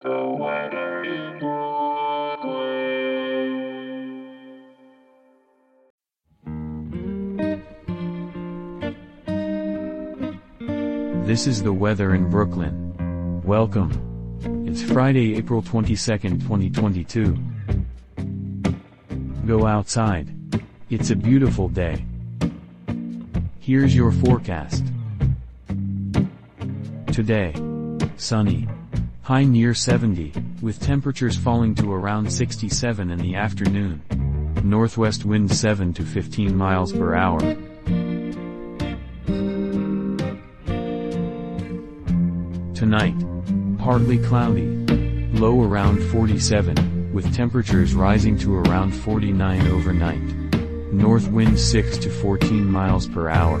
This is the weather in Brooklyn. Welcome. It's Friday, April 22nd, 2022. Go outside. It's a beautiful day. Here's your forecast. Today. Sunny. High near 70, with temperatures falling to around 67 in the afternoon. Northwest wind 7 to 15 miles per hour. Tonight. Partly cloudy. Low around 47, with temperatures rising to around 49 overnight. North wind 6 to 14 miles per hour.